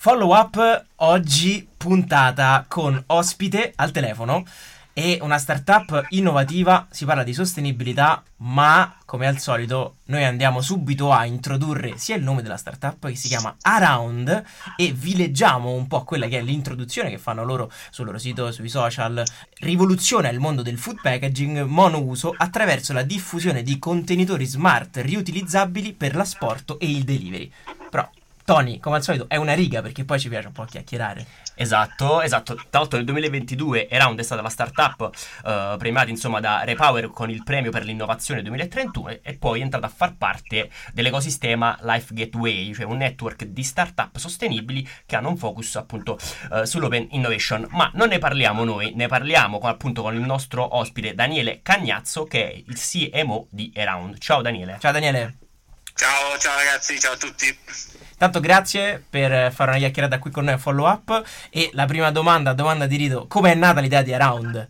Follow up oggi puntata con ospite al telefono e una startup innovativa, si parla di sostenibilità, ma come al solito noi andiamo subito a introdurre sia il nome della startup che si chiama Around e vi leggiamo un po' quella che è l'introduzione che fanno loro sul loro sito, sui social. Rivoluziona il mondo del food packaging monouso attraverso la diffusione di contenitori smart riutilizzabili per l'asporto e il delivery. Però Tony, come al solito, è una riga perché poi ci piace un po' chiacchierare. Esatto, esatto. Tra l'altro nel 2022 Around è stata la startup uh, premiata insomma da Repower con il premio per l'innovazione 2031 e poi è entrata a far parte dell'ecosistema Life Gateway, cioè un network di startup sostenibili che hanno un focus appunto uh, sull'open innovation. Ma non ne parliamo noi, ne parliamo con, appunto con il nostro ospite Daniele Cagnazzo che è il CMO di Around. Ciao Daniele. Ciao Daniele. Ciao, ciao ragazzi, ciao a tutti. Tanto grazie per fare una chiacchierata qui con noi a follow up. E la prima domanda, domanda di rito, come è nata l'idea di Around?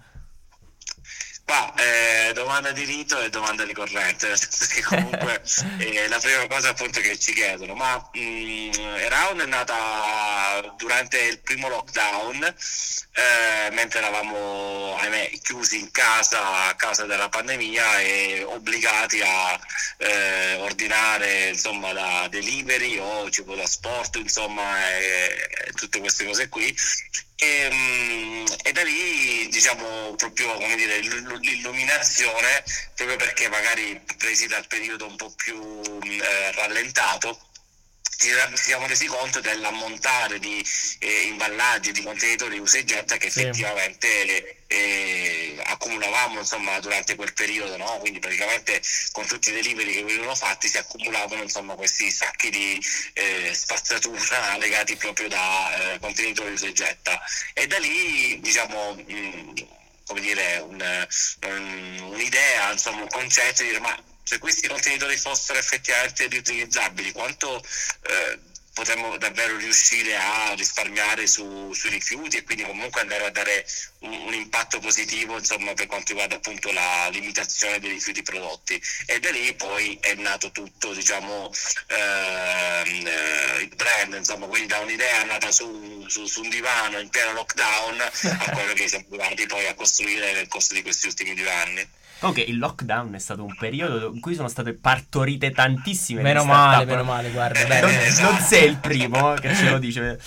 Ma eh, domanda di rito e domanda ricorrente, nel senso che comunque è la prima cosa appunto che ci chiedono. Ma mh, mm, Around è nata durante il primo lockdown, eh, mentre eravamo ahimè, chiusi in casa a causa della pandemia e obbligati a eh, ordinare insomma da delivery o cibo da sport, insomma, tutte queste cose qui. E, ehm, e, da lì diciamo proprio come dire l'illuminazione proprio perché magari presi dal periodo un po' più eh, rallentato ci siamo resi conto dell'ammontare di eh, imballaggi, di contenitori usa e getta che sì. effettivamente eh, accumulavamo insomma, durante quel periodo, no? quindi praticamente con tutti i delivery che venivano fatti si accumulavano insomma, questi sacchi di eh, spazzatura legati proprio da eh, contenitori usa e getta e da lì diciamo mh, come dire un, un, un'idea, insomma, un concetto di dire ma se questi contenitori fossero effettivamente riutilizzabili, quanto eh, potremmo davvero riuscire a risparmiare su, sui rifiuti e quindi comunque andare a dare un, un, impatto positivo insomma, per quanto riguarda appunto la limitazione dei rifiuti prodotti? E da lì poi è nato tutto diciamo ehm, eh, il brand insomma quindi da un'idea nata su, su, su, un divano in pieno lockdown a quello che siamo arrivati poi a costruire nel corso di questi ultimi due anni Comunque il lockdown è stato un periodo in cui sono state partorite tantissime Meno male, meno male, guarda. Eh, non, non sei il primo che ce lo dice.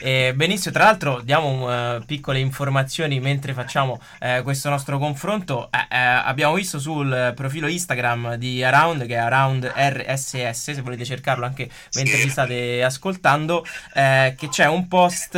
Eh, benissimo, tra l'altro diamo uh, piccole informazioni mentre facciamo uh, questo nostro confronto. Uh, abbiamo visto sul profilo Instagram di Around, che è Around RSS, se volete cercarlo anche mentre vi state ascoltando, che c'è un post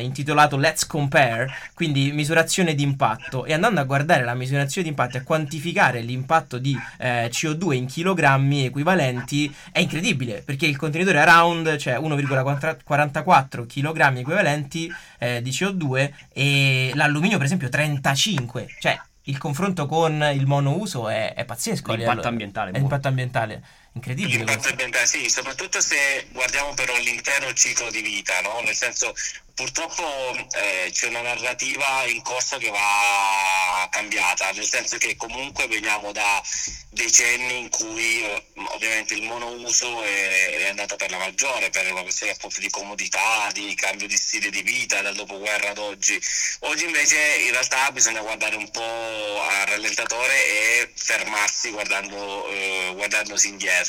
intitolato Let's Compare, quindi misurazione di impatto. E andando a guardare la misurazione di impatto e a quantificare l'impatto di CO2 in chilogrammi equivalenti, è incredibile, perché il contenitore Around, cioè 1,44 34 kg equivalenti eh, di CO2 e l'alluminio per esempio 35, cioè il confronto con il monouso è, è pazzesco. L'impatto ambientale. È l'impatto ambientale. Incredibile. L'impatto ambientale, sì, soprattutto se guardiamo però l'intero ciclo di vita, no? Nel senso, purtroppo eh, c'è una narrativa in corso che va cambiata, nel senso che comunque veniamo da decenni in cui eh, ovviamente il monouso è, è andato per la maggiore, per una questione appunto di comodità, di cambio di stile di vita dal dopoguerra ad oggi. Oggi invece in realtà bisogna guardare un po' al rallentatore e fermarsi guardando, eh, guardandosi indietro.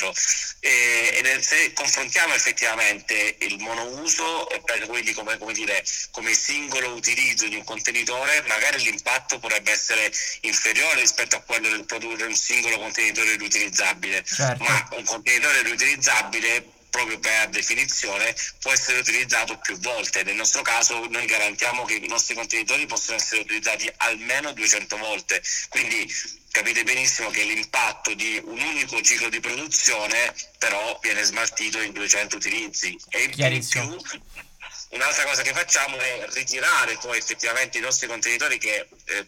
E, ed se confrontiamo effettivamente il monouso quelli come, come dire, come singolo utilizzo di un contenitore, magari l'impatto potrebbe essere inferiore rispetto a quello del produrre un singolo contenitore riutilizzabile, certo. ma un contenitore riutilizzabile proprio per definizione può essere utilizzato più volte. Nel nostro caso noi garantiamo che i nostri contenitori possono essere utilizzati almeno 200 volte, quindi capite benissimo che l'impatto di un unico ciclo di produzione però viene smaltito in 200 utilizzi. E in più Un'altra cosa che facciamo è ritirare poi effettivamente i nostri contenitori che eh,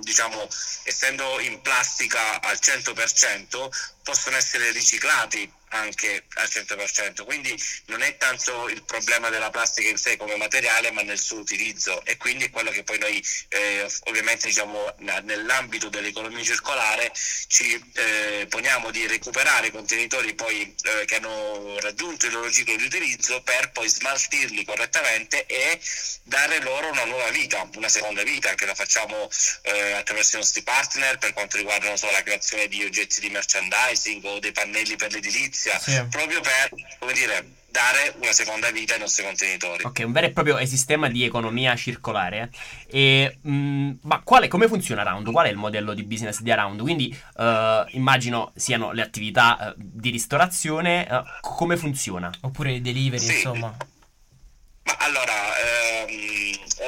diciamo essendo in plastica al 100% possono essere riciclati anche al 100%, quindi non è tanto il problema della plastica in sé come materiale, ma nel suo utilizzo. E quindi è quello che poi noi eh, ovviamente diciamo nell'ambito dell'economia circolare ci eh, poniamo di recuperare i contenitori poi eh, che hanno raggiunto il loro ciclo di utilizzo per poi smaltirli correttamente e dare loro una nuova vita, una seconda vita che la facciamo eh, attraverso i nostri partner per quanto riguarda so, la creazione di oggetti di merchandising o dei pannelli per l'edilizia, sì. proprio per come dire, dare una seconda vita ai nostri contenitori. Ok, un vero e proprio sistema di economia circolare. E, mh, mm, ma quale, come funziona Round? Qual è il modello di business di Around? Quindi uh, immagino siano le attività uh, di ristorazione, uh, come funziona? Oppure i delivery, sì. insomma. Ma allora, ehm,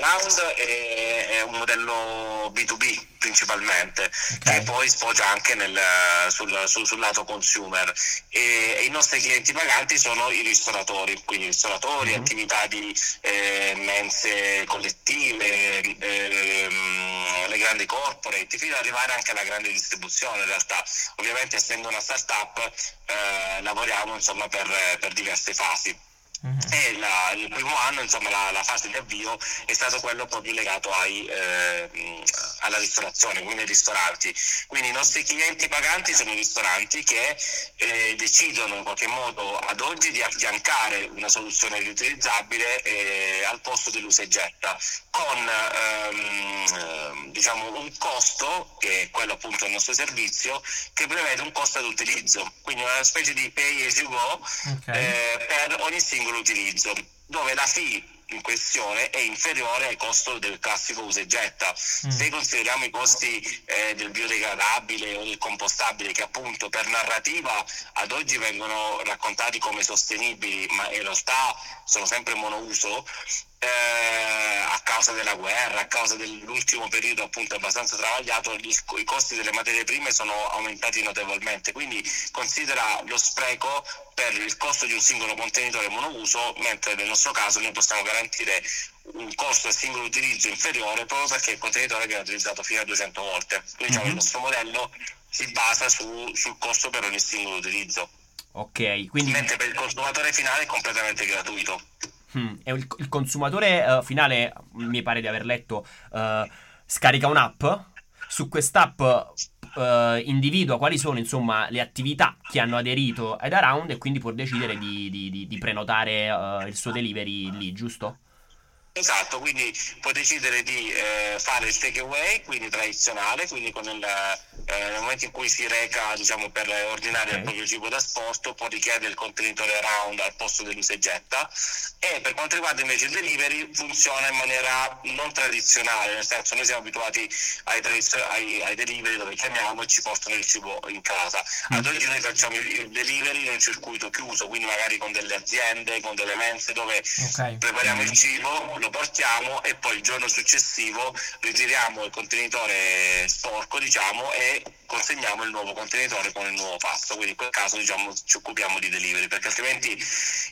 Round è, è, un modello B2B principalmente, okay. che poi sfocia anche nel, sul, sul, sul, lato consumer. E, e, i nostri clienti paganti sono i ristoratori, quindi ristoratori, mm-hmm. attività di eh, mense collettive, eh, le grandi corporate, fino ad arrivare anche alla grande distribuzione in realtà. Ovviamente essendo una startup eh, lavoriamo insomma, per, per diverse fasi. Uh-huh. E la, il primo anno, insomma, la, la, fase di avvio è stato quello proprio legato ai, eh, alla ristorazione, quindi ai ristoranti. Quindi i nostri clienti paganti sono i ristoranti che eh, decidono in qualche modo ad oggi di affiancare una soluzione riutilizzabile eh, al posto dell'usa e getta, con ehm, diciamo un costo, che è quello appunto del nostro servizio, che prevede un costo ad utilizzo, quindi una specie di pay as you go okay. Eh, per ogni singolo l'utilizzo, dove la fee in questione è inferiore al costo del classico usa e getta. Mm. Se consideriamo i costi eh, del biodegradabile o del compostabile, che appunto per narrativa ad oggi vengono raccontati come sostenibili, ma in realtà sono sempre monouso, eh, a causa della guerra, a causa dell'ultimo periodo appunto abbastanza travagliato, gli, i costi delle materie prime sono aumentati notevolmente, quindi considera lo spreco per il costo di un singolo contenitore monouso, mentre nel nostro caso noi possiamo garantire un costo del singolo utilizzo inferiore proprio perché il contenitore viene utilizzato fino a 200 volte. Quindi diciamo, mm-hmm. il nostro modello si basa su, sul costo per ogni singolo utilizzo. Ok, quindi... Mentre per il consumatore finale è completamente gratuito. Hmm. Il, il consumatore uh, finale, mi pare di aver letto, uh, scarica un'app. Su quest'app uh, individua quali sono insomma le attività che hanno aderito ad Around e quindi può decidere di, di, di, di prenotare il suo delivery lì, giusto? Esatto, quindi può decidere di eh, fare il takeaway, quindi tradizionale, quindi con il, eh, nel momento in cui si reca diciamo, per ordinare okay. il proprio cibo da sport, può richiedere il contenitore round al posto dell'usegetta e per quanto riguarda invece il delivery funziona in maniera non tradizionale, nel senso noi siamo abituati ai, tradizio- ai, ai delivery dove chiamiamo e ci portano il cibo in casa. Mm. Ad oggi noi facciamo il delivery in un circuito chiuso, quindi magari con delle aziende, con delle mense dove okay. prepariamo mm. il cibo lo portiamo e poi il giorno successivo ritiriamo il contenitore sporco diciamo e consegniamo il nuovo contenitore con il nuovo pasto quindi in quel caso diciamo ci occupiamo di delivery perché altrimenti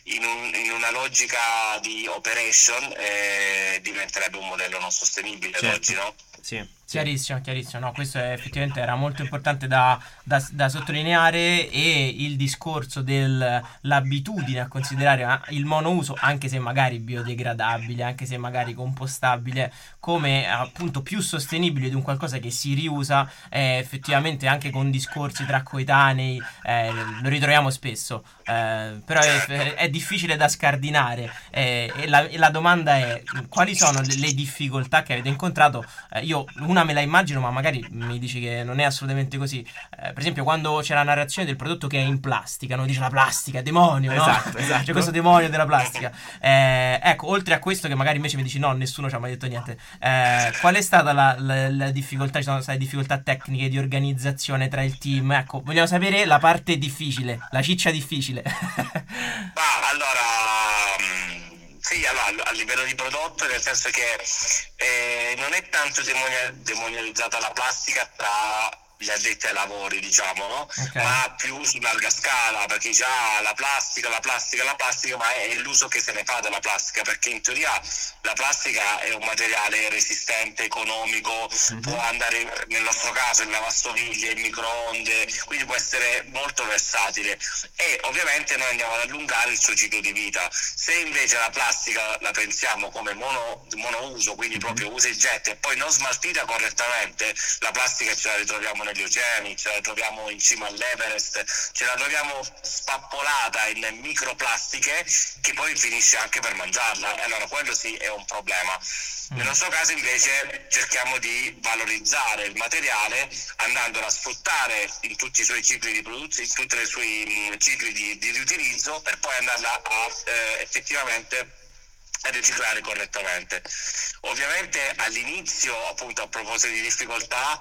in, un, in una logica di operation eh, diventerebbe un modello non sostenibile certo. oggi no? Sì. Chiarissimo, chiarissimo. No, questo è, effettivamente era molto importante da, da, da, sottolineare e il discorso dell'abitudine a considerare ah, il monouso, anche se magari biodegradabile, anche se magari compostabile, come appunto più sostenibile di un qualcosa che si riusa, eh, effettivamente anche con discorsi tra coetanei, eh, lo ritroviamo spesso, eh, però è, è, difficile da scardinare eh, e la, e, la, domanda è quali sono le, le difficoltà che avete incontrato? Eh, io una me la immagino, ma magari mi dici che non è assolutamente così. Eh, per esempio, quando c'è la narrazione del prodotto che è in plastica, no? dice la plastica, demonio, esatto, no? esatto. C'è questo demonio della plastica. Eh, ecco, oltre a questo, che magari invece mi dici no, nessuno ci ha mai detto niente. Eh, qual è stata la, la, la, difficoltà? Ci sono state difficoltà tecniche di organizzazione tra il team? Ecco, vogliamo sapere la parte difficile, la ciccia difficile. Ma allora mm, sì, allora, a livello di prodotto, nel senso che eh, non è tanto demonia- demonializzata la plastica tra gli addetti ai lavori, diciamo, no? okay. ma più su larga scala, perché già la plastica, la plastica, la plastica, ma è l'uso che se ne fa della plastica, perché in teoria la plastica è un materiale resistente, economico, mm-hmm. può andare nel nostro caso in lavastoviglie, in microonde, quindi può essere molto versatile e ovviamente noi andiamo ad allungare il suo ciclo di vita. Se invece la plastica la pensiamo come mono, monouso, quindi mm-hmm. proprio usa e getta e poi non smaltita correttamente, la plastica ce la ritroviamo negli oceani, ce la troviamo in cima all'Everest, ce la troviamo spappolata in microplastiche che poi finisce anche per mangiarla. E allora quello sì è un problema. Mm. Nel nostro caso invece cerchiamo di valorizzare il materiale andandolo a sfruttare in tutti i suoi cicli di produzione, in tutti i suoi mm, cicli di, di riutilizzo per poi andarla a eh, effettivamente riciclare correttamente. Ovviamente all'inizio, appunto a proposito di difficoltà,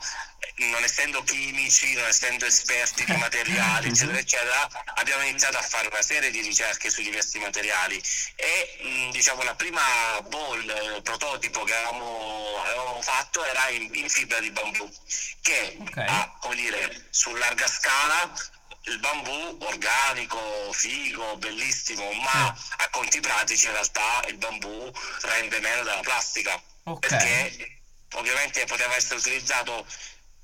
non essendo chimici, non essendo esperti di materiali, eccetera, eccetera, abbiamo iniziato a fare una serie di ricerche su diversi materiali e diciamo la prima ball, eh, prototipo che avevamo, avevamo, fatto era in, in, fibra di bambù, che okay. ha, come dire, su larga scala il bambù organico, figo, bellissimo, ma a conti pratici in realtà il bambù rende meno della plastica. Okay. Perché ovviamente poteva essere utilizzato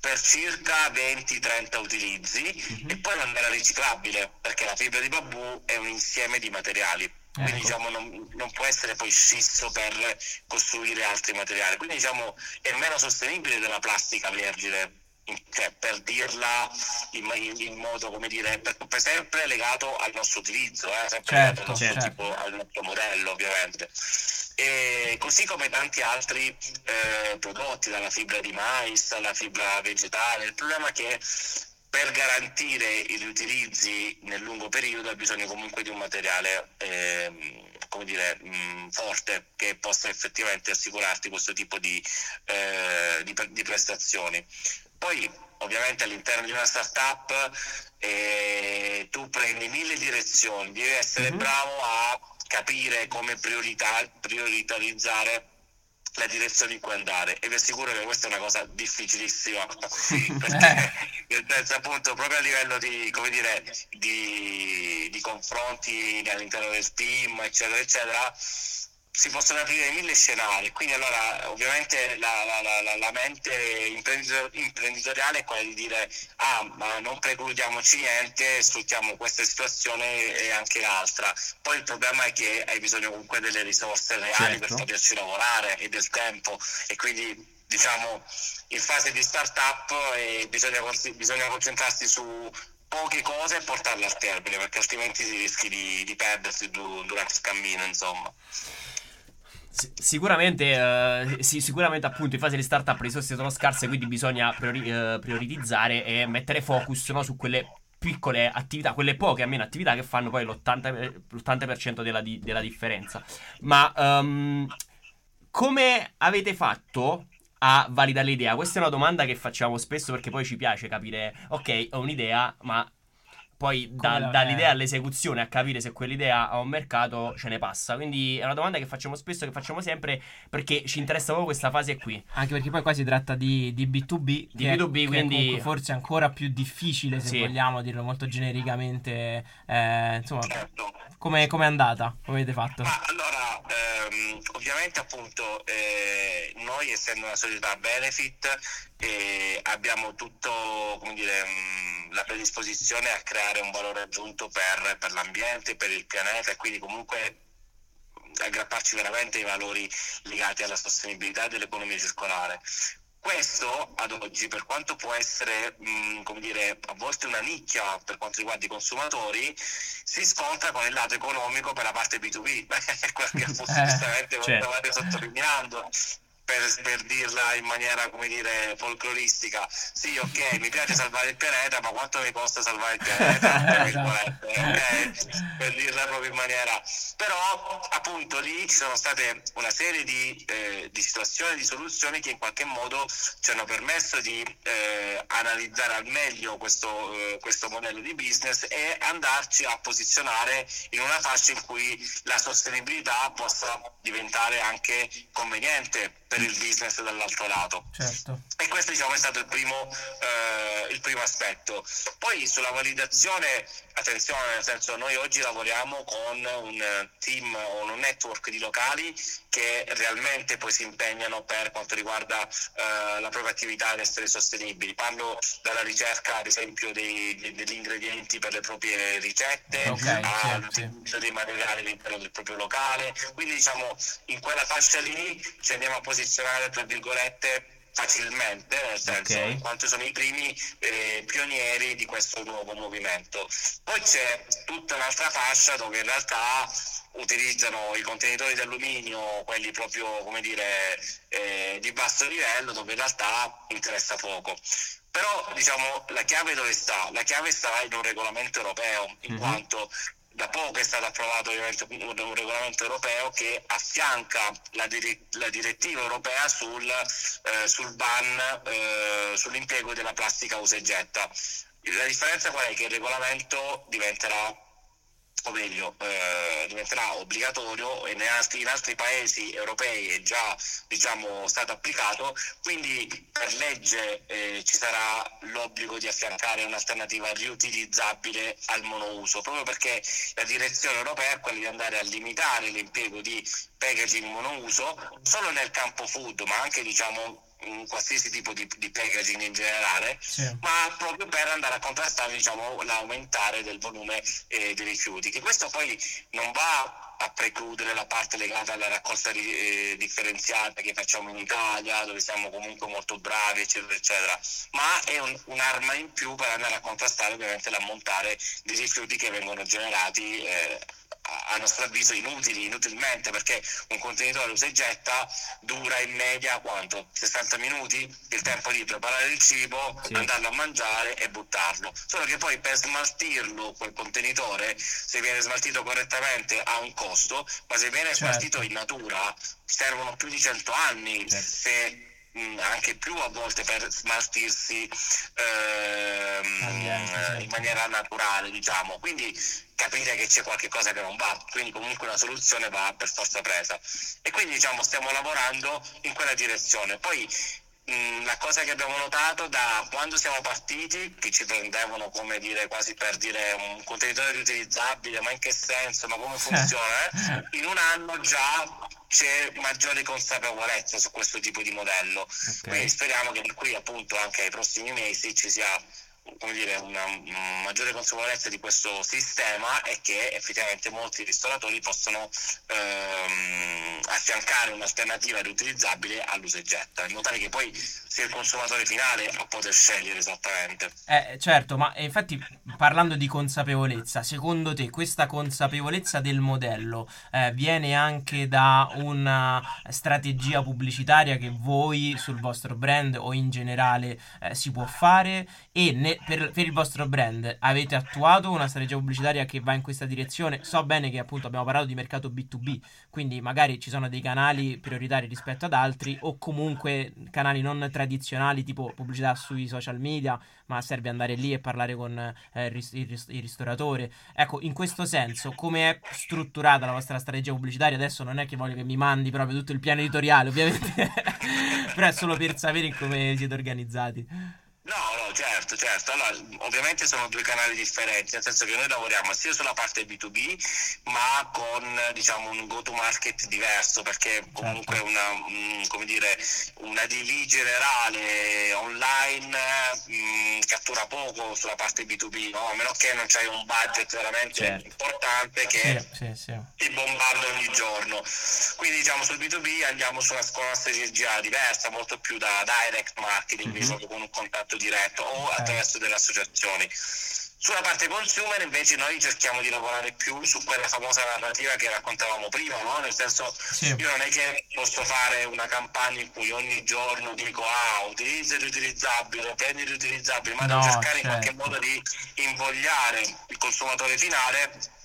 per circa 20-30 utilizzi mm-hmm. e poi non era riciclabile perché la fibra di bambù è un insieme di materiali. Quindi ecco. diciamo, non, non, può essere poi scisso per costruire altri materiali. Quindi diciamo, è meno sostenibile della plastica vergine cioè, per dirla in, in, in, modo come dire per, per sempre legato al nostro utilizzo eh, sempre certo, legato al nostro, certo. tipo, al nostro modello ovviamente e così come tanti altri eh, prodotti dalla fibra di mais alla fibra vegetale il problema è che per garantire i riutilizzi nel lungo periodo ha bisogno comunque di un materiale eh, come dire, mh, forte che possa effettivamente assicurarti questo tipo di, eh, di, di prestazioni. Poi ovviamente all'interno di una startup eh, tu prendi mille direzioni, devi essere mm-hmm. bravo a capire come priorità, prioritarizzare la direzione in cui andare. E vi assicuro che questa è una cosa difficilissima. Perché nel senso appunto proprio a livello di, come dire, di, di confronti all'interno del team eccetera eccetera si possono aprire mille scenari, quindi allora ovviamente la, la, la, la mente imprenditoriale è quella di dire ah ma non precludiamoci niente, sfruttiamo questa situazione e anche l'altra. Poi il problema è che hai bisogno comunque delle risorse reali certo. per poterci lavorare e del tempo e quindi diciamo in fase di startup eh, bisogna, bisogna concentrarsi su poche cose e portarle al termine perché altrimenti si rischi di, di perdersi durante il cammino insomma sicuramente, uh, sì, sicuramente appunto in fase di startup le risorse sono scarse, quindi bisogna priori- uh, prioritizzare e mettere focus no, su quelle piccole attività, quelle poche almeno attività che fanno poi l'80%, l'80% della, di- della, differenza. Ma um, come avete fatto a validare l'idea? Questa è una domanda che facciamo spesso perché poi ci piace capire, ok, ho un'idea, ma poi da, dall'idea all'esecuzione a capire se quell'idea ha un mercato ce ne passa. Quindi è una domanda che facciamo spesso, che facciamo sempre perché ci interessa proprio questa fase qui. Anche perché poi qua si tratta di, di B2B, di che B2B, è, quindi è forse ancora più difficile se sì. vogliamo dirlo molto genericamente. Eh, insomma, certo. come è andata? Come avete fatto? Ma allora, ehm, ovviamente appunto eh, noi essendo una società benefit eh, abbiamo tutto, come dire, mh, mm, la predisposizione a creare un valore aggiunto per, per l'ambiente, per il pianeta e quindi comunque aggrapparci veramente ai valori legati alla sostenibilità dell'economia circolare. Questo ad oggi, per quanto può essere mh, come dire, a volte una nicchia per quanto riguarda i consumatori, si scontra con il lato economico per la parte B2B, è quello che appunto eh, giustamente certo. state sottolineando per, per, dirla in maniera come dire folcloristica. Sì ok mi piace salvare il pianeta ma quanto mi costa salvare il pianeta? Esatto. ok? Per dirla proprio in maniera. Però appunto lì ci sono state una serie di, eh, di situazioni di soluzioni che in qualche modo ci hanno permesso di eh, analizzare al meglio questo, eh, questo modello di business e andarci a posizionare in una fascia in cui la sostenibilità possa diventare anche conveniente per il business dall'altro lato. Certo. E questo diciamo, è stato il primo, eh, il primo aspetto. Poi sulla validazione, attenzione, nel senso noi oggi lavoriamo con un team o un network di locali che realmente poi si impegnano per quanto riguarda eh, la propria attività ad essere sostenibili. Parlo dalla ricerca ad esempio dei, degli ingredienti per le proprie ricette, okay, all'utilizzo certo. dei materiali all'interno del proprio locale, quindi diciamo in quella fascia lì ci andiamo a posizionare tra virgolette facilmente, nel senso okay. in quanto sono i primi eh, pionieri di questo nuovo movimento. Poi c'è tutta un'altra fascia dove in realtà utilizzano i contenitori di alluminio, quelli proprio come dire eh, di basso livello, dove in realtà interessa poco. Però diciamo la chiave dove sta? La chiave sta in un regolamento europeo, in mm-hmm. quanto da poco è stato approvato un, regolamento europeo che affianca la, dire, la direttiva europea sul, eh, sul ban eh, sull'impiego della plastica usa e getta. La differenza qual è? Che il regolamento diventerà o meglio eh, diventerà obbligatorio e in altri, in altri, paesi europei è già diciamo, stato applicato, quindi per legge eh, ci sarà l'obbligo di affiancare un'alternativa riutilizzabile al monouso, proprio perché la direzione europea è quella di andare a limitare l'impiego di packaging monouso solo nel campo food, ma anche diciamo un qualsiasi tipo di, di packaging in generale, sì. ma proprio per andare a contrastare diciamo, l'aumentare del volume eh, dei rifiuti, che questo poi non va a precludere la parte legata alla raccolta eh, differenziata che facciamo in Italia, dove siamo comunque molto bravi, eccetera, eccetera, ma è un, un'arma in più per andare a contrastare ovviamente l'ammontare di rifiuti che vengono generati eh, a nostro avviso inutili, inutilmente, perché un contenitore usa e getta dura in media quanto? 60 minuti? Il tempo di preparare il cibo, sì. andarlo a mangiare e buttarlo. Solo che poi per smaltirlo, quel contenitore, se viene smaltito correttamente ha un costo, ma se viene certo. smaltito in natura servono più di 100 anni certo. se anche più a volte per smaltirsi ehm, in maniera naturale, diciamo. Quindi capire che c'è qualche cosa che non va, quindi comunque una soluzione va per forza presa. E quindi diciamo stiamo lavorando in quella direzione. Poi mh, la cosa che abbiamo notato da quando siamo partiti, che ci prendevano come dire quasi per dire un contenitore riutilizzabile, ma in che senso, ma come funziona? Eh? In un anno già c'è maggiore consapevolezza su questo tipo di modello. Okay. Quindi speriamo che da qui appunto anche ai prossimi mesi ci sia come dire, una maggiore consapevolezza di questo sistema e che effettivamente molti ristoratori possono ehm, affiancare un'alternativa riutilizzabile all'uso e getta, in modo tale che poi sia il consumatore finale a poter scegliere esattamente. Eh, certo, ma infatti parlando di consapevolezza, secondo te questa consapevolezza del modello eh, viene anche da una strategia pubblicitaria che voi sul vostro brand o in generale eh, si può fare e ne, per, per, il vostro brand avete attuato una strategia pubblicitaria che va in questa direzione? So bene che appunto abbiamo parlato di mercato B2B, quindi magari ci sono dei canali prioritari rispetto ad altri o comunque canali non tradizionali tipo pubblicità sui social media, ma serve andare lì e parlare con eh, il, il, il, ristoratore. Ecco, in questo senso, come è strutturata la vostra strategia pubblicitaria? Adesso non è che voglio che mi mandi proprio tutto il piano editoriale, ovviamente, però è solo per sapere come siete organizzati. No, no, certo, certo. Allora, ovviamente sono due canali differenti, nel senso che noi lavoriamo sia sulla parte B2B, ma con diciamo, un go-to-market diverso, perché comunque certo. una, um, dire, una DV generale online mh, mm, cattura poco sulla parte B2B, no? a meno che non c'hai un budget veramente certo. importante che sì, sì, sì. ti bombarda ogni giorno. Quindi diciamo sul B2B andiamo su una, una strategia diversa, molto più da direct marketing, mm-hmm. con un contatto diretto o attraverso delle associazioni. Sulla parte consumer invece noi cerchiamo di lavorare più su quella famosa narrativa che raccontavamo prima, no? nel senso sì. io non è che posso fare una campagna in cui ogni giorno dico ah utilizza il riutilizzabile, prendi il riutilizzabile, ma no, devo cercare certo. in qualche certo. modo di invogliare il consumatore finale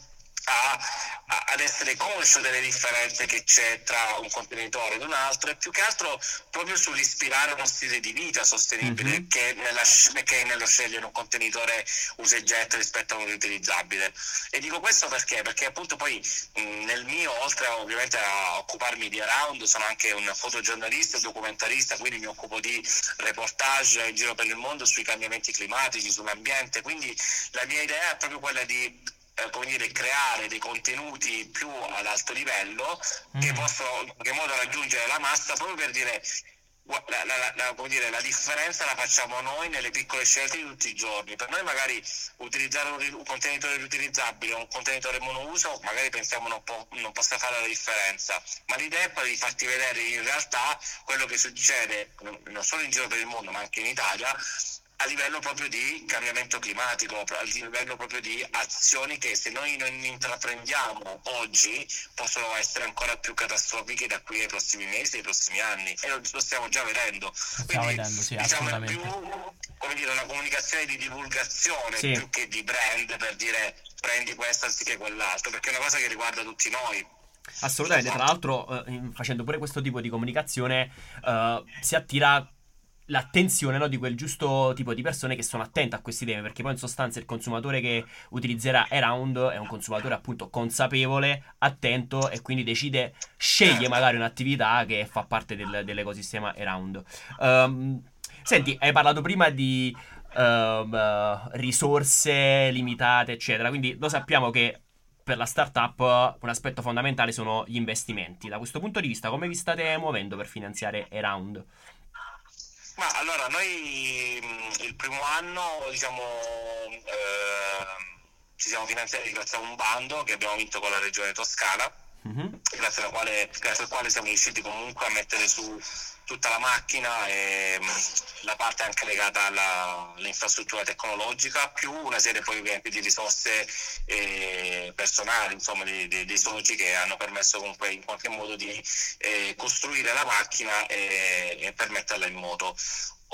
a, a, ad essere conscio delle differenze che c'è tra un contenitore ed un altro e più che altro proprio sull'ispirare uno stile di vita sostenibile mm-hmm. che, nella, che nello scegliere un contenitore usa e getta rispetto a un riutilizzabile. E dico questo perché? Perché appunto poi mh, nel mio, oltre ovviamente a occuparmi di Around, sono anche un fotogiornalista e documentarista, quindi mi occupo di reportage in giro per il mondo sui cambiamenti climatici, sull'ambiente, quindi la mia idea è proprio quella di eh, come dire, creare dei contenuti più ad alto livello mm. che possono in qualche modo raggiungere la massa proprio per dire la, la, la, dire, la, differenza la facciamo noi nelle piccole scelte di tutti i giorni. Per noi magari utilizzare un, un contenitore riutilizzabile o un contenitore monouso magari pensiamo non, po- non, possa fare la differenza, ma l'idea è poi di farti vedere in realtà quello che succede non solo in giro per il mondo ma anche in Italia a livello proprio di cambiamento climatico, a livello proprio di azioni che se noi non intraprendiamo oggi possono essere ancora più catastrofiche da qui ai prossimi mesi, ai prossimi anni e lo, stiamo già vedendo. Quindi, vedendo, sì, diciamo è più come dire, una comunicazione di divulgazione sì. più che di brand per dire prendi questo anziché quell'altro, perché è una cosa che riguarda tutti noi. Assolutamente, tra l'altro eh, facendo pure questo tipo di comunicazione eh, si attira l'attenzione no, di quel giusto tipo di persone che sono attente a questi temi, perché poi in sostanza il consumatore che utilizzerà Around è un consumatore appunto consapevole, attento e quindi decide, sceglie magari un'attività che fa parte del, dell'ecosistema Around. Um, senti, hai parlato prima di uh, risorse limitate, eccetera, quindi lo sappiamo che per la startup un aspetto fondamentale sono gli investimenti. Da questo punto di vista, come vi state muovendo per finanziare Around? Ma allora, noi mm, il primo anno diciamo, eh, ci siamo finanziati grazie a un bando che abbiamo vinto con la regione Toscana, mm-hmm. grazie, quale, grazie al quale siamo riusciti comunque a mettere su tutta la macchina e mm, la parte anche legata alla, all'infrastruttura tecnologica, più una serie poi di risorse eh, personali, insomma, dei, dei, dei, soci che hanno permesso comunque in qualche modo di eh, costruire la macchina e, e per metterla in moto.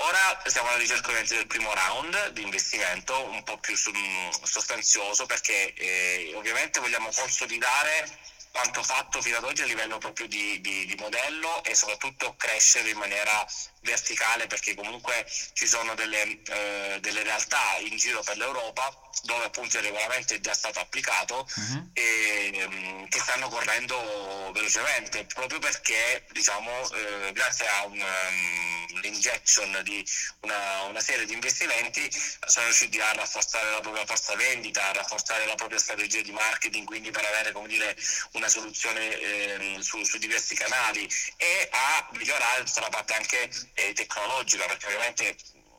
Ora siamo alla ricerca del primo round di investimento, un po' più sostanzioso perché eh, ovviamente vogliamo consolidare quanto fatto fino ad oggi a livello proprio di, di, di, modello e soprattutto crescere in maniera verticale perché comunque ci sono delle, eh, delle realtà in giro per l'Europa dove appunto il regolamento è già stato applicato uh-huh. e um, che stanno correndo velocemente proprio perché diciamo eh, grazie a un, um, l'injection di una, una, serie di investimenti sono riusciti a rafforzare la propria forza vendita, a rafforzare la propria strategia di marketing quindi per avere come dire una soluzione eh, su, su, diversi canali e a migliorare tutta la parte anche eh, tecnologica perché ovviamente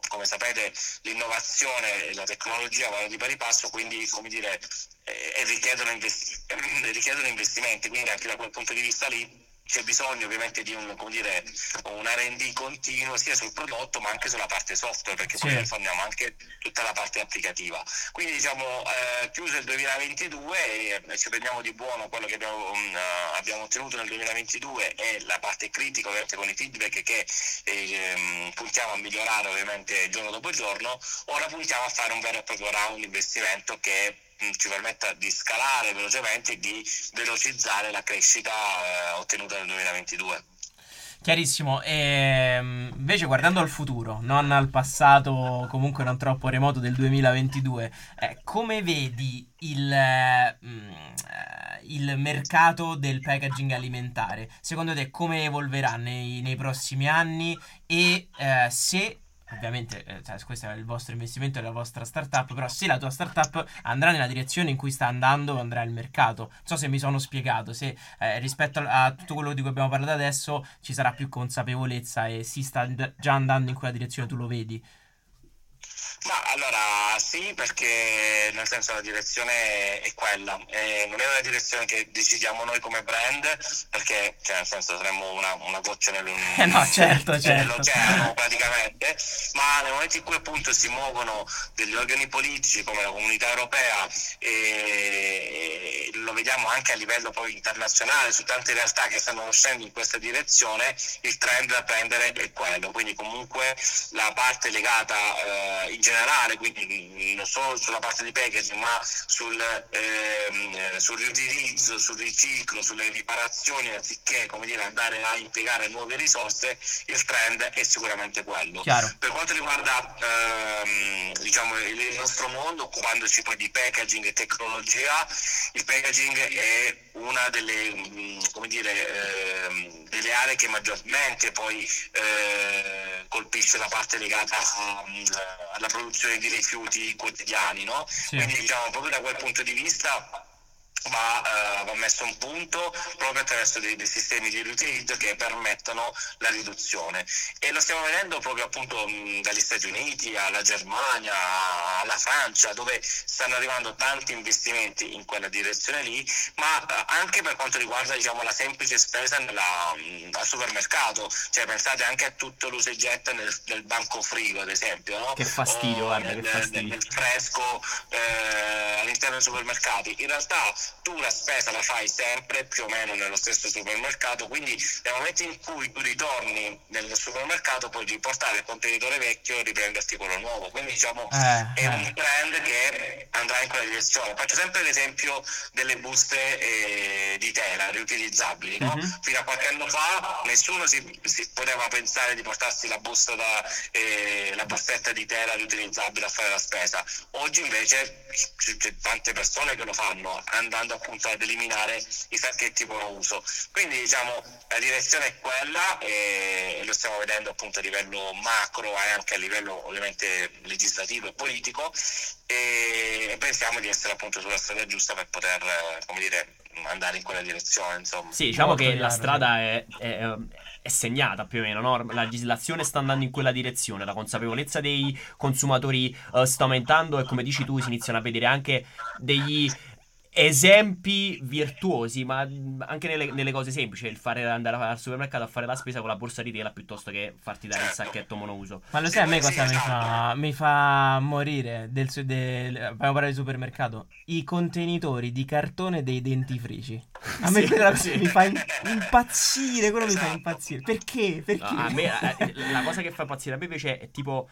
come sapete l'innovazione e la tecnologia vanno di pari passo, quindi come dire, eh, richiedono, investi- richiedono investimenti, quindi anche da quel punto di vista lì c'è bisogno ovviamente di un, dire, un R&D continuo sia sul prodotto ma anche sulla parte software perché sì. poi informiamo anche tutta la parte applicativa quindi diciamo eh, chiuso il 2022 e ci prendiamo di buono quello che abbiamo, um, abbiamo, ottenuto nel 2022 e la parte critica ovviamente con i feedback che eh, puntiamo a migliorare ovviamente giorno dopo giorno ora puntiamo a fare un vero e proprio round investimento che ci permetta di scalare velocemente e di velocizzare la crescita eh, ottenuta nel 2022. Chiarissimo, e ehm, invece guardando al futuro, non al passato comunque non troppo remoto del 2022, eh, come vedi il, eh, il, mercato del packaging alimentare? Secondo te come evolverà nei, nei prossimi anni e eh, se ovviamente eh, cioè, questo è il vostro investimento e la vostra startup, però se la tua startup andrà nella direzione in cui sta andando, andrà il mercato. Non so se mi sono spiegato, se eh, rispetto a, a, tutto quello di cui abbiamo parlato adesso ci sarà più consapevolezza e si sta già andando in quella direzione, tu lo vedi. Ma allora sì, perché nel senso la direzione è quella, e non è una direzione che decidiamo noi come brand, perché cioè, nel senso saremmo una, una goccia nel, eh no, certo, certo. nell'oceano praticamente, ma nel momento in cui appunto si muovono degli organi politici come la comunità europea e, e lo vediamo anche a livello poi internazionale su tante realtà che stanno uscendo in questa direzione, il trend da prendere è quello, quindi comunque la parte legata eh, in generale, quindi non solo sulla parte di packaging, ma sul, ehm, sul riutilizzo, sul riciclo, sulle riparazioni, anziché come dire, andare a impiegare nuove risorse, il trend è sicuramente quello. Chiaro. Per quanto riguarda ehm, diciamo, il nostro mondo, occupandoci poi di packaging e tecnologia, il packaging è una delle, come dire, ehm, delle aree che maggiormente poi eh, colpisce la parte legata a, alla produzione di rifiuti quotidiani, no? Sì. Quindi diciamo proprio da quel punto di vista va, uh, va, messo un punto proprio attraverso dei, dei, sistemi di riutilizzo che permettono la riduzione. E lo stiamo vedendo proprio appunto mh, dagli Stati Uniti alla Germania alla Francia dove stanno arrivando tanti investimenti in quella direzione lì ma uh, anche per quanto riguarda diciamo, la semplice spesa nella, mh, al supermercato. Cioè pensate anche a tutto l'uso e getta nel, nel, banco frigo ad esempio no? che fastidio o guarda nel, che fastidio. nel fresco eh, all'interno dei supermercati. In realtà tu la spesa la fai sempre più o meno nello stesso supermercato, quindi nel momento in cui tu ritorni nel supermercato puoi riportare il contenitore vecchio e riprenderti quello nuovo. Quindi diciamo Eh, è eh. un trend che andrà in quella direzione. Faccio sempre l'esempio delle buste eh, di tela riutilizzabili. no? Mhm. Fino a qualche anno fa nessuno si, si poteva pensare di portarsi la busta da, eh, la borsetta di tela riutilizzabile a fare la spesa. Oggi invece c'è tante persone che lo fanno andando appunto ad eliminare i sacchetti monouso. Quindi diciamo la direzione è quella e lo stiamo vedendo appunto a livello macro e anche a livello ovviamente legislativo e politico e pensiamo di essere appunto sulla strada giusta per poter come dire andare in quella direzione insomma. Sì, diciamo Molto che la chiaro, strada è, è- è segnata più o meno, no? La legislazione sta andando in quella direzione, la consapevolezza dei consumatori eh, sta aumentando e come dici tu si iniziano a vedere anche degli esempi virtuosi, ma anche nelle, nelle cose semplici, il fare andare al supermercato a fare la spesa con la borsa di tela piuttosto che farti dare il sacchetto monouso. Ma lo sai a me cosa mi fa, mi fa morire del, su- del- abbiamo parlato di supermercato? I contenitori di cartone dei dentifrici. A me Sì, quella sì. mi fa impazzire, quello mi fa Esatto. impazzire. Perché? Perché? No, a me eh, la cosa che fa impazzire a me invece è tipo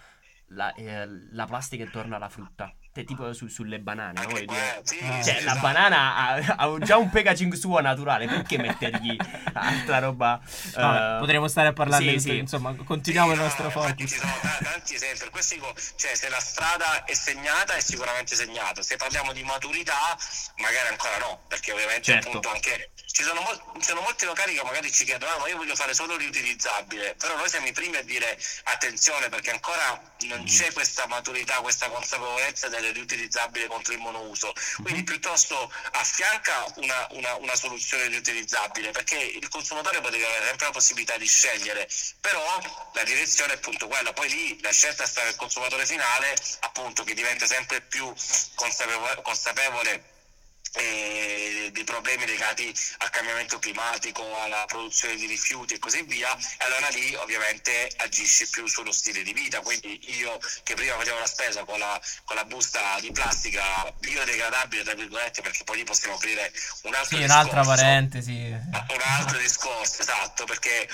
la, eh, la plastica intorno alla frutta. Te, tipo su- sulle banane, no? Que- sì. Cioè, sì, la esatto. banana ha, ha già un packaging suo naturale, perché mettergli altra roba? Eh, potremmo stare a parlare sì, di sì. insomma, continuiamo il nostro no, focus. Ci sono ta- tanti esempi, per questo dico, cioè, se la strada è segnata è sicuramente segnata, se parliamo di maturità magari ancora no, perché ovviamente Certo. appunto anche ci sono, mol- ci sono molti locali che magari ci chiedono, "Ah, ma io voglio fare solo riutilizzabile, però noi siamo i primi a dire attenzione perché ancora non c'è questa maturità, questa consapevolezza del riutilizzabile contro il monouso, quindi piuttosto affianca una, una- una soluzione riutilizzabile perché il consumatore potrebbe avere sempre la possibilità di scegliere, però la direzione è appunto quella, poi lì la scelta sta nel consumatore finale appunto che diventa sempre più consapevole, consapevole eh, dei problemi legati al cambiamento climatico, alla produzione di rifiuti e così via, allora lì ovviamente agisce più sullo stile di vita. Quindi io che prima facevo la spesa con la, con la busta di plastica biodegradabile, tra virgolette, perché poi lì possiamo aprire un altro Sì, discorso. un'altra parentesi. Un altro discorso, esatto, perché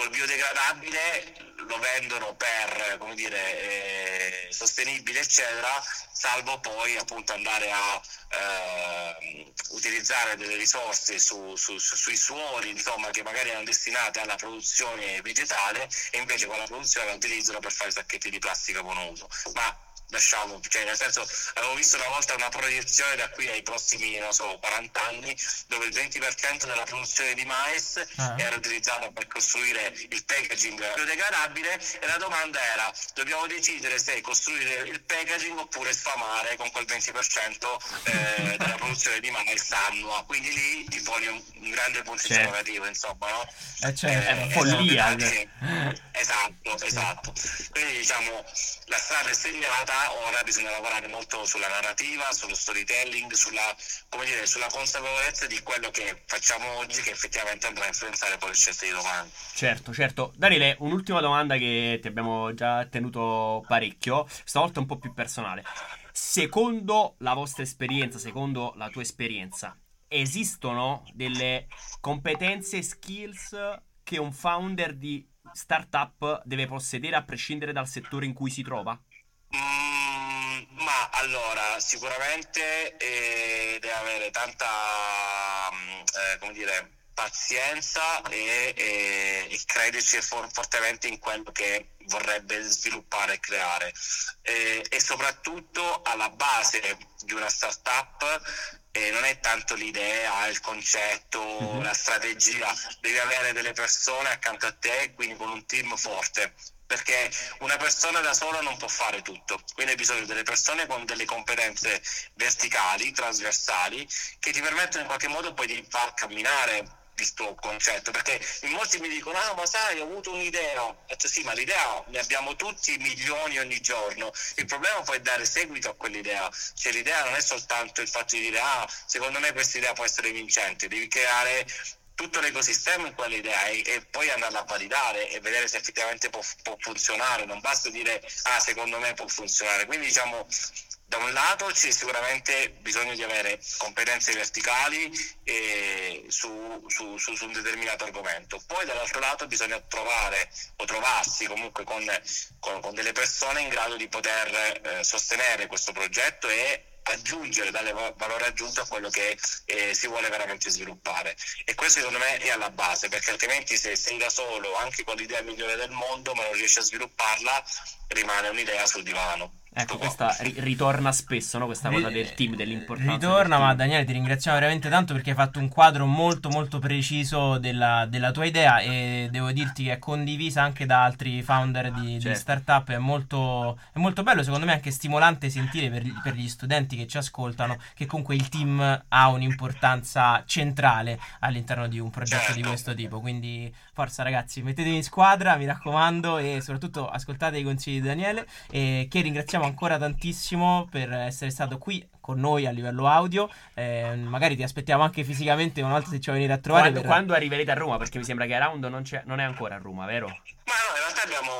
col biodegradabile lo vendono per, come dire, eh, sostenibile, eccetera, salvo poi appunto andare a eh, utilizzare delle risorse su- su- su- sui suoli, insomma, che magari erano destinate alla produzione vegetale e invece con la produzione la utilizzano per fare sacchetti di plastica monouso. Ma lasciamo, cioè nel senso avevo visto una volta una proiezione da qui ai prossimi, non so, 40 anni dove il 20% della produzione di mais Ah. era utilizzata per costruire il packaging biodegradabile e la domanda era dobbiamo decidere se costruire il packaging oppure sfamare con quel 20% eh, della produzione di mais annua quindi lì ti poni un, un grande punto Certo. interrogativo insomma no? Eh, certo. È follia, sì. esatto esatto quindi diciamo la strada è segnata ora bisogna lavorare molto sulla narrativa sullo storytelling sulla, dire, sulla consapevolezza di quello che facciamo oggi che effettivamente andrà a influenzare poi le scelte di domani Certo, certo. Daniele, un'ultima domanda che ti abbiamo già tenuto parecchio, stavolta un po' più personale. Secondo la vostra esperienza, secondo la tua esperienza, esistono delle competenze e skills che un founder di startup deve possedere a prescindere dal settore in cui si trova? Mm, Ma allora, sicuramente eh, deve avere tanta, mm, eh, come dire, pazienza e, e, e crederci for- fortemente in quello che vorrebbe sviluppare e creare. E, e soprattutto alla base di una startup eh, non è tanto l'idea, il concetto, mm-hmm. la strategia, devi avere delle persone accanto a te, quindi con un team forte perché una persona da sola non può fare tutto, quindi hai bisogno delle persone con delle competenze verticali, trasversali, che ti permettono in qualche modo poi di far camminare questo concetto. Perché in molti mi dicono ah ma sai ho avuto un'idea. Ho sì ma l'idea ne abbiamo tutti milioni ogni giorno. Il problema poi è dare seguito a quell'idea. Cioè l'idea non è soltanto il fatto di dire ah secondo me questa idea può essere vincente. Devi creare tutto l'ecosistema in quell'idea e, e, poi andarla a validare e vedere se effettivamente può, può, funzionare, non basta dire ah secondo me può funzionare, quindi diciamo da un lato c'è sicuramente bisogno di avere competenze verticali eh, su, su, su, su, un determinato argomento, poi dall'altro lato bisogna trovare o trovarsi comunque con, con, con delle persone in grado di poter eh, sostenere questo progetto e aggiungere, dare valore aggiunto a quello che eh, si vuole veramente sviluppare. E questo secondo me è alla base, perché altrimenti se sei da solo, anche con l'idea migliore del mondo, ma non riesci a svilupparla, rimane un'idea sul divano. Ecco, questa ri- ritorna spesso, no? Questa cosa del team, dell'importanza. Ritorna, del ma Daniele ti ringraziamo veramente tanto perché hai fatto un quadro molto molto preciso della, della tua idea e devo dirti che è condivisa anche da altri founder di, certo. di startup. È molto, è molto, bello, secondo me anche stimolante sentire per, per, gli studenti che ci ascoltano che comunque il team ha un'importanza centrale all'interno di un progetto certo. di questo tipo. Quindi forza ragazzi, mettetevi in squadra, mi raccomando, e soprattutto ascoltate i consigli di Daniele, e che ringraziamo ancora tantissimo per essere stato qui con noi a livello audio. Eh, magari ti aspettiamo anche fisicamente una volta se ci vuoi venire a trovare. Quando, per... quando arriverete a Roma? Perché mi sembra che Around non, non, è ancora a Roma, vero? Ma no, in realtà abbiamo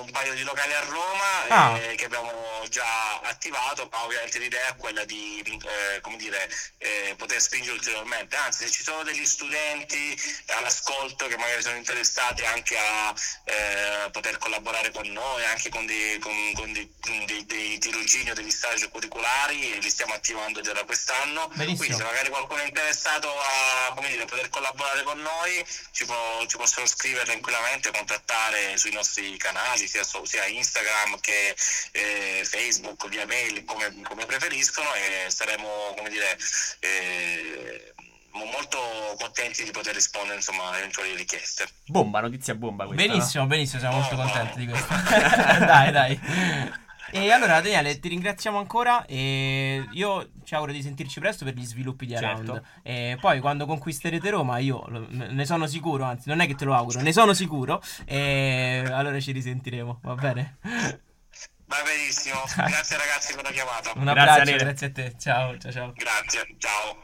un paio di locali a Roma ah. eh, che abbiamo già attivato, ma ovviamente l'idea è quella di eh, come dire, eh, poter spingere ulteriormente. Anzi, se ci sono degli studenti all'ascolto che magari sono interessati anche a eh, poter collaborare con noi, anche con dei, con, con dei, dei, dei tirocini o degli stage curriculari, li stiamo attivando già da quest'anno. Benissimo. Quindi se magari qualcuno è interessato a dire, poter collaborare con noi, ci, può, ci, possono scrivere tranquillamente, contattare sui nostri canali, sia, sia Instagram che eh, Facebook, via mail, come, come, preferiscono e saremo, come dire, eh, molto contenti di poter rispondere insomma, a eventuali richieste. Bomba, notizia bomba questa. Benissimo, no? benissimo, siamo oh, molto contenti di questo. dai, dai. E allora Daniele ti ringraziamo ancora e io ci auguro di sentirci presto per gli sviluppi di Around. Certo. E poi quando conquisterete Roma io ne sono sicuro, anzi non è che te lo auguro, ne sono sicuro e allora ci risentiremo, va bene? Va benissimo, grazie ragazzi per la chiamata. Un abbraccio, grazie, grazie a te, ciao ciao ciao. Grazie, ciao.